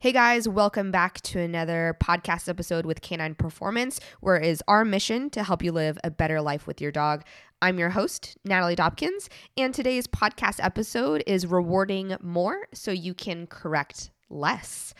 Hey guys, welcome back to another podcast episode with Canine Performance, where it is our mission to help you live a better life with your dog. I'm your host, Natalie Dobkins, and today's podcast episode is rewarding more so you can correct less.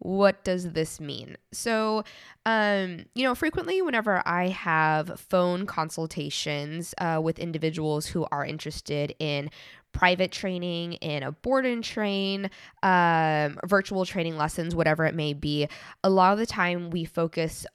What does this mean? So, um, you know, frequently whenever I have phone consultations uh, with individuals who are interested in private training, in a board and train, um, virtual training lessons, whatever it may be, a lot of the time we focus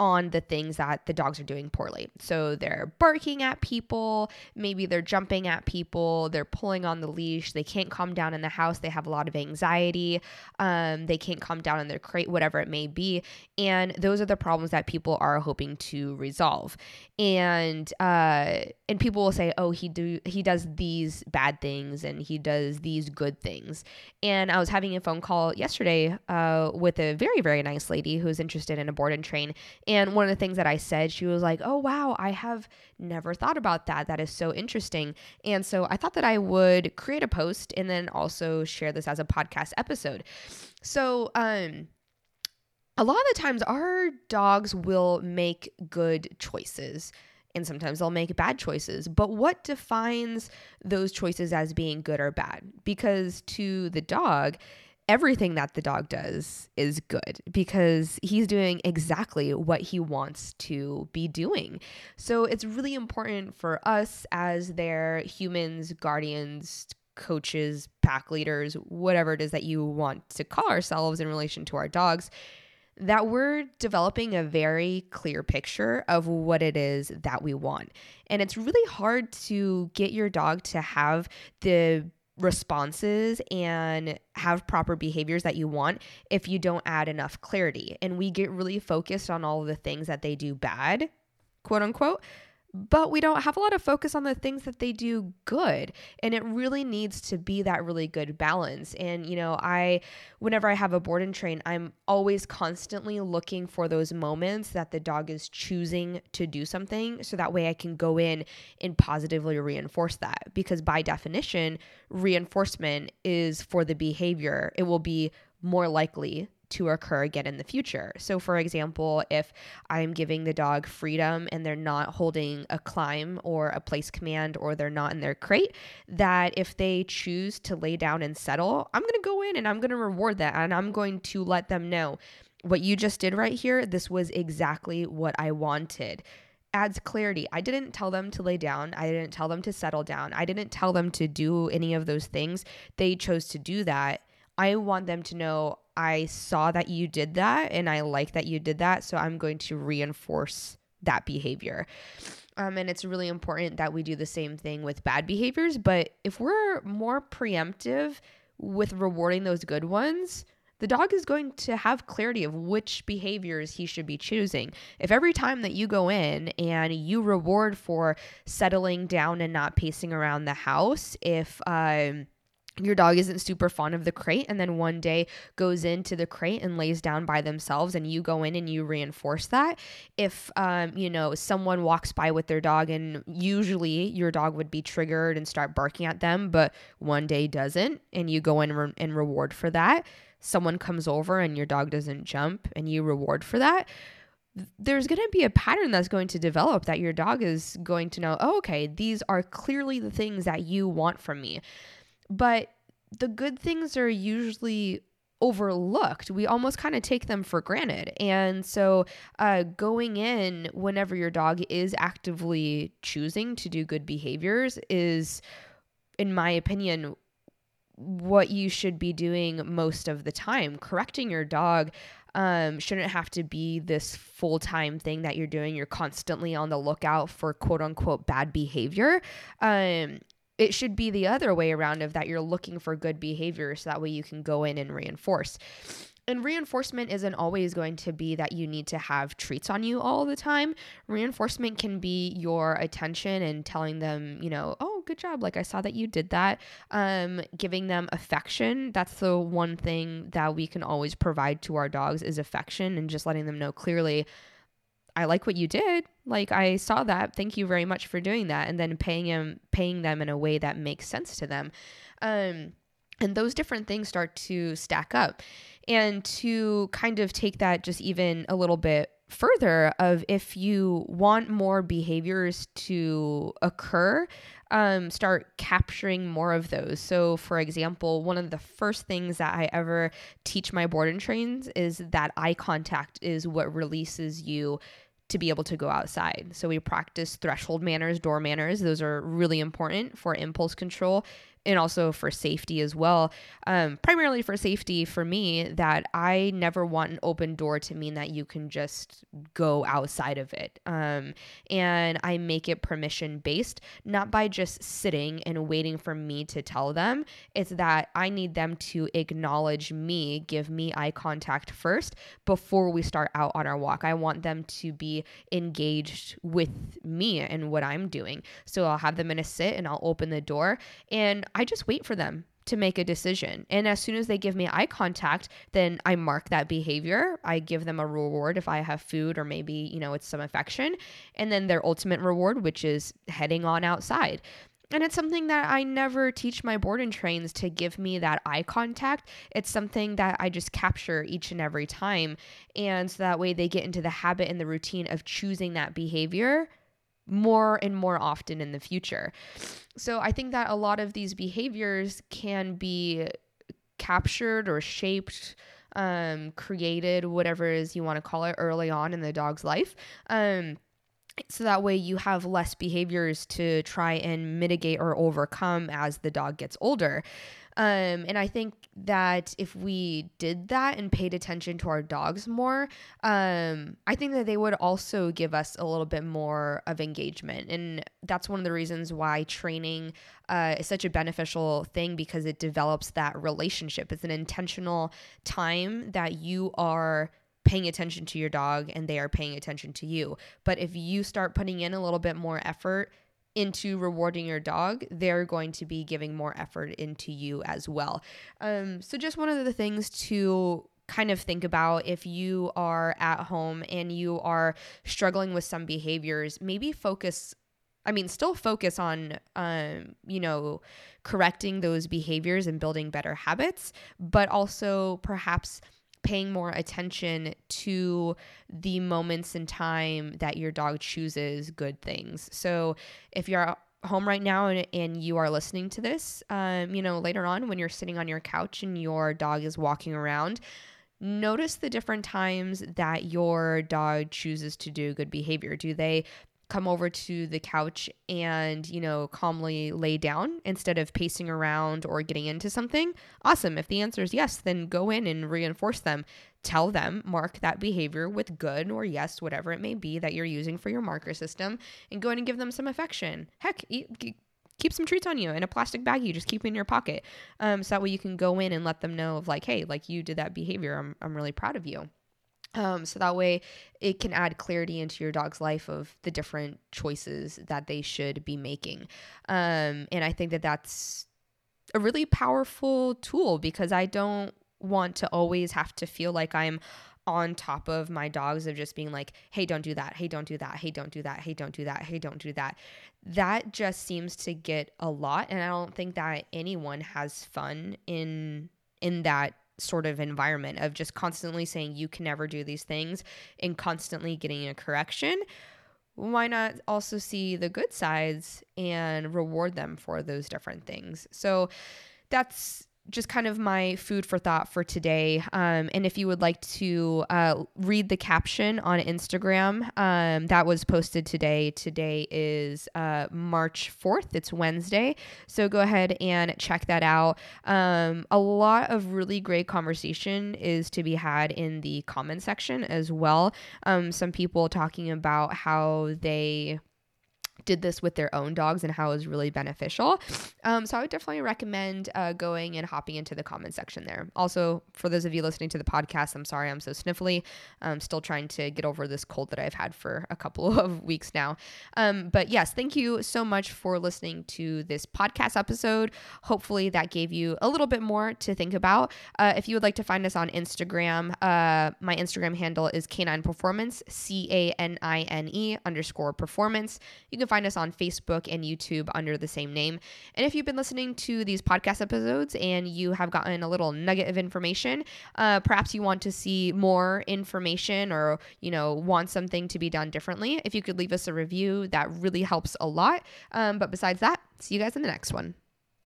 on the things that the dogs are doing poorly. So they're barking at people, maybe they're jumping at people, they're pulling on the leash, they can't calm down in the house, they have a lot of anxiety, um, they can't calm down in their crate, whatever it may be. And those are the problems that people are hoping to resolve. And uh, and people will say, oh, he do he does these bad things and he does these good things. And I was having a phone call yesterday uh, with a very very nice lady who's interested in a board and train and one of the things that I said, she was like, Oh, wow, I have never thought about that. That is so interesting. And so I thought that I would create a post and then also share this as a podcast episode. So, um, a lot of the times our dogs will make good choices and sometimes they'll make bad choices. But what defines those choices as being good or bad? Because to the dog, everything that the dog does is good because he's doing exactly what he wants to be doing. So it's really important for us as their humans, guardians, coaches, pack leaders, whatever it is that you want to call ourselves in relation to our dogs, that we're developing a very clear picture of what it is that we want. And it's really hard to get your dog to have the responses and have proper behaviors that you want if you don't add enough clarity. And we get really focused on all the things that they do bad, quote unquote, but we don't have a lot of focus on the things that they do good and it really needs to be that really good balance. And you know i whenever i have a board and train i'm always constantly looking for those moments that the dog is choosing to do something so that way i can go in and positively reinforce that. Because by definition reinforcement is for the behavior. It will be more likely to occur again in the future. So, for example, if I'm giving the dog freedom and they're not holding a climb or a place command or they're not in their crate, that if they choose to lay down and settle, I'm going to go in and I'm going to reward that and I'm going to let them know what you just did right here, this was exactly what I wanted adds clarity. I didn't tell them to lay down. I didn't tell them to settle down. I didn't tell them to do any of those things. They chose to do that. I want them to know I saw that you did that and I like that you did that. So I'm going to reinforce that behavior. Um, and it's really important that we do the same thing with bad behaviors. But if we're more preemptive with rewarding those good ones, the dog is going to have clarity of which behaviors he should be choosing. If every time that you go in and you reward for settling down and not pacing around the house, if um, your dog isn't super fond of the crate and then one day goes into the crate and lays down by themselves and you go in and you reinforce that. If um, you know someone walks by with their dog and usually your dog would be triggered and start barking at them but one day doesn't and you go in re- and reward for that. Someone comes over and your dog doesn't jump and you reward for that. There's going to be a pattern that's going to develop that your dog is going to know oh, okay these are clearly the things that you want from me but the good things are usually overlooked. We almost kind of take them for granted. And so, uh, going in whenever your dog is actively choosing to do good behaviors is, in my opinion, what you should be doing most of the time. Correcting your dog um, shouldn't have to be this full time thing that you're doing. You're constantly on the lookout for quote unquote bad behavior. Um, it should be the other way around of that you're looking for good behavior so that way you can go in and reinforce. And reinforcement isn't always going to be that you need to have treats on you all the time. Reinforcement can be your attention and telling them, you know, oh, good job. Like I saw that you did that. Um, giving them affection. That's the one thing that we can always provide to our dogs is affection and just letting them know clearly, I like what you did. Like I saw that. Thank you very much for doing that. And then paying him paying them in a way that makes sense to them. Um and those different things start to stack up. And to kind of take that just even a little bit further of if you want more behaviors to occur um, start capturing more of those so for example one of the first things that i ever teach my board and trains is that eye contact is what releases you to be able to go outside. So we practice threshold manners, door manners. Those are really important for impulse control and also for safety as well. Um, primarily for safety for me, that I never want an open door to mean that you can just go outside of it. Um, and I make it permission based, not by just sitting and waiting for me to tell them. It's that I need them to acknowledge me, give me eye contact first before we start out on our walk. I want them to be engaged with me and what I'm doing. So I'll have them in a sit and I'll open the door and I just wait for them to make a decision. And as soon as they give me eye contact, then I mark that behavior. I give them a reward if I have food or maybe, you know, it's some affection. And then their ultimate reward, which is heading on outside. And it's something that I never teach my board and trains to give me that eye contact. It's something that I just capture each and every time. And so that way they get into the habit and the routine of choosing that behavior more and more often in the future. So I think that a lot of these behaviors can be captured or shaped um, created, whatever it is you want to call it, early on in the dog's life. Um, so that way you have less behaviors to try and mitigate or overcome as the dog gets older. Um, and I think that if we did that and paid attention to our dogs more, um, I think that they would also give us a little bit more of engagement. And that's one of the reasons why training uh, is such a beneficial thing because it develops that relationship. It's an intentional time that you are paying attention to your dog and they are paying attention to you. But if you start putting in a little bit more effort into rewarding your dog, they're going to be giving more effort into you as well. Um, so, just one of the things to kind of think about if you are at home and you are struggling with some behaviors, maybe focus. I mean, still focus on, um, you know, correcting those behaviors and building better habits, but also perhaps paying more attention to the moments in time that your dog chooses good things. So if you're home right now and, and you are listening to this, um, you know, later on when you're sitting on your couch and your dog is walking around, notice the different times that your dog chooses to do good behavior. Do they come over to the couch and, you know, calmly lay down instead of pacing around or getting into something, awesome. If the answer is yes, then go in and reinforce them. Tell them, mark that behavior with good or yes, whatever it may be that you're using for your marker system, and go in and give them some affection. Heck, eat, keep some treats on you in a plastic bag you just keep in your pocket um, so that way you can go in and let them know of like hey like you did that behavior i'm, I'm really proud of you um, so that way it can add clarity into your dog's life of the different choices that they should be making. Um, and I think that that's a really powerful tool because I don't want to always have to feel like I'm on top of my dogs of just being like, hey, don't do that. Hey, don't do that. Hey, don't do that. Hey, don't do that. Hey, don't do that. That just seems to get a lot. And I don't think that anyone has fun in in that sort of environment of just constantly saying you can never do these things and constantly getting a correction why not also see the good sides and reward them for those different things? So that's just kind of my food for thought for today. Um, and if you would like to uh, read the caption on Instagram, um, that was posted today. Today is uh, March 4th, it's Wednesday. So go ahead and check that out. Um, a lot of really great conversation is to be had in the comment section as well. Um, some people talking about how they did this with their own dogs and how it was really beneficial. Um, so I would definitely recommend uh, going and hopping into the comment section there. Also, for those of you listening to the podcast, I'm sorry I'm so sniffly. I'm still trying to get over this cold that I've had for a couple of weeks now. Um, but yes, thank you so much for listening to this podcast episode. Hopefully, that gave you a little bit more to think about. Uh, if you would like to find us on Instagram, uh, my Instagram handle is Canine Performance, C A N I N E underscore performance. You can find us on Facebook and YouTube under the same name. And if you've been listening to these podcast episodes and you have gotten a little nugget of information, uh, perhaps you want to see more information or, you know, want something to be done differently, if you could leave us a review, that really helps a lot. Um, but besides that, see you guys in the next one.